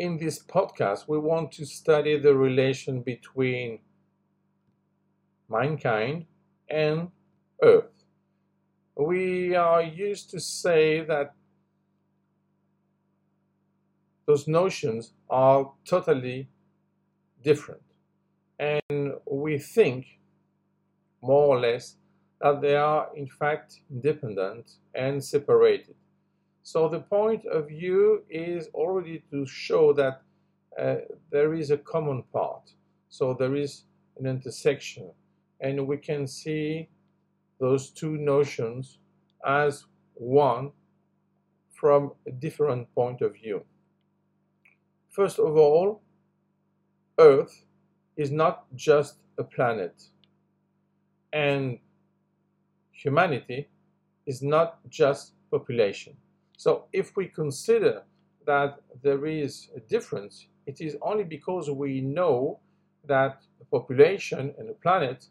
in this podcast, we want to study the relation between mankind and Earth. We are used to say that those notions are totally different. And we think, more or less, that they are in fact independent and separated. So the point of view is already to show that uh, there is a common part. So there is an intersection, and we can see those two notions as one from a different point of view. First of all, Earth is not just a planet, and humanity is not just population. So if we consider that there is a difference, it is only because we know that the population and the planet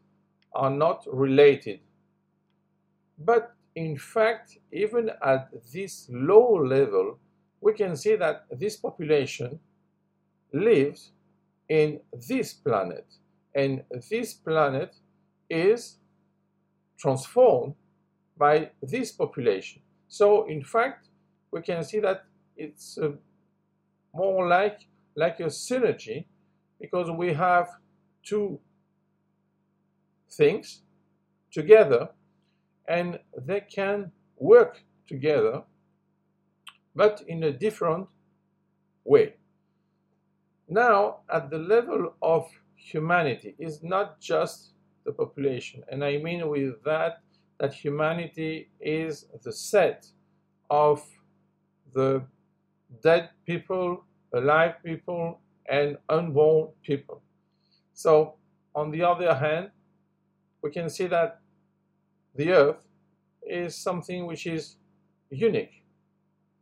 are not related. But in fact, even at this low level, we can see that this population lives in this planet, and this planet is transformed by this population. So, in fact, we can see that it's uh, more like like a synergy because we have two things together and they can work together but in a different way. Now at the level of humanity is not just the population and i mean with that that humanity is the set of the dead people, alive people, and unborn people. So, on the other hand, we can see that the earth is something which is unique,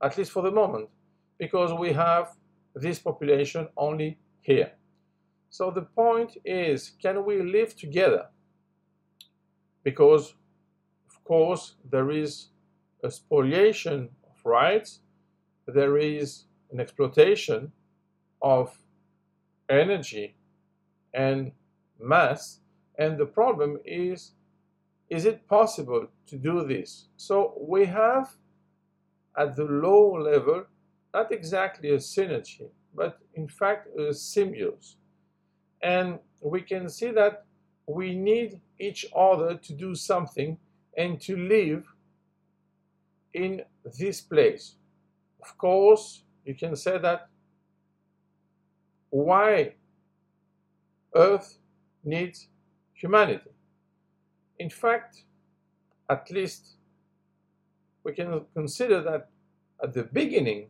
at least for the moment, because we have this population only here. So the point is, can we live together? Because, of course, there is a spoliation of rights there is an exploitation of energy and mass and the problem is is it possible to do this? So we have at the low level not exactly a synergy but in fact a symbiose. And we can see that we need each other to do something and to live in this place of course, you can say that why Earth needs humanity. In fact, at least we can consider that at the beginning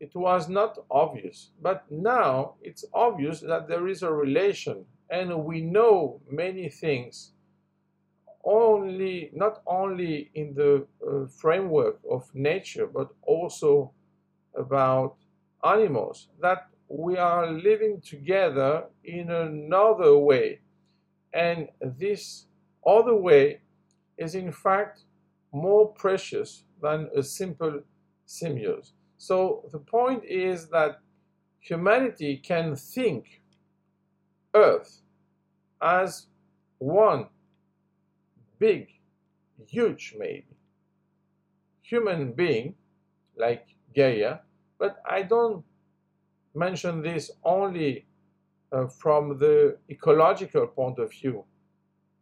it was not obvious, but now it's obvious that there is a relation, and we know many things only not only in the uh, framework of nature but also about animals that we are living together in another way. And this other way is in fact more precious than a simple symbiose so the point is that humanity can think earth as one big, huge maybe, human being like Gaia, but I don't mention this only uh, from the ecological point of view.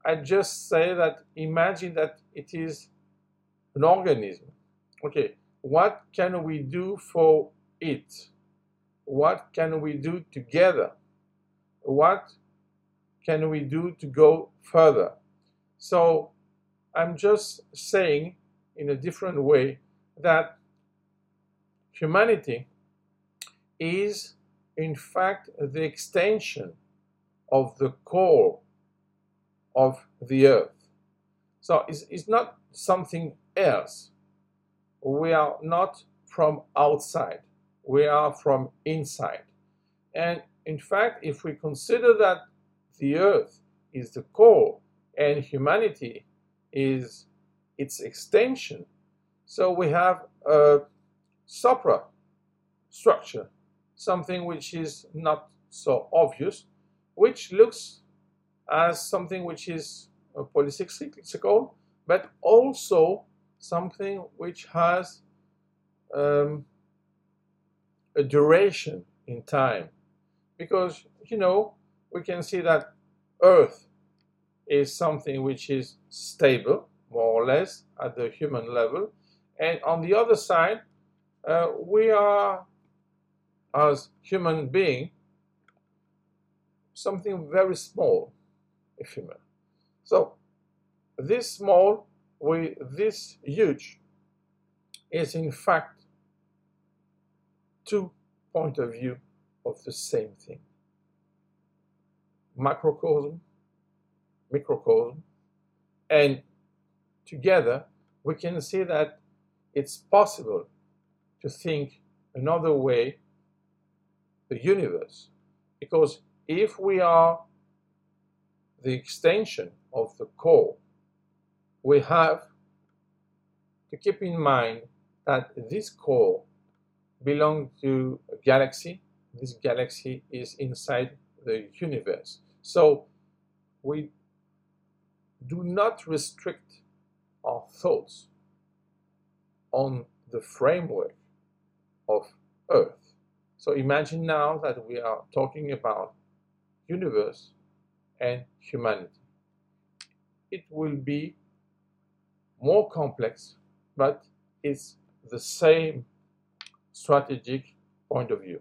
I just say that imagine that it is an organism. Okay, what can we do for it? What can we do together? What can we do to go further? So I'm just saying in a different way that humanity is in fact the extension of the core of the earth. So it's, it's not something else. We are not from outside, we are from inside. And in fact, if we consider that the earth is the core and humanity is its extension. So we have a supra structure something which is not so obvious, which looks as something which is polycyclical, but also something which has um, a duration in time. Because, you know, we can see that Earth is something which is stable, more or less, at the human level. And on the other side, uh, we are, as human being, something very small, ephemeral. So this small with this huge is in fact two point of view of the same thing. Macrocosm, microcosm, and together we can see that it's possible to think another way the universe because if we are the extension of the core we have to keep in mind that this core belongs to a galaxy. This galaxy is inside the universe. So we do not restrict our thoughts on the framework of Earth. So imagine now that we are talking about universe and humanity. It will be more complex, but it's the same strategic point of view.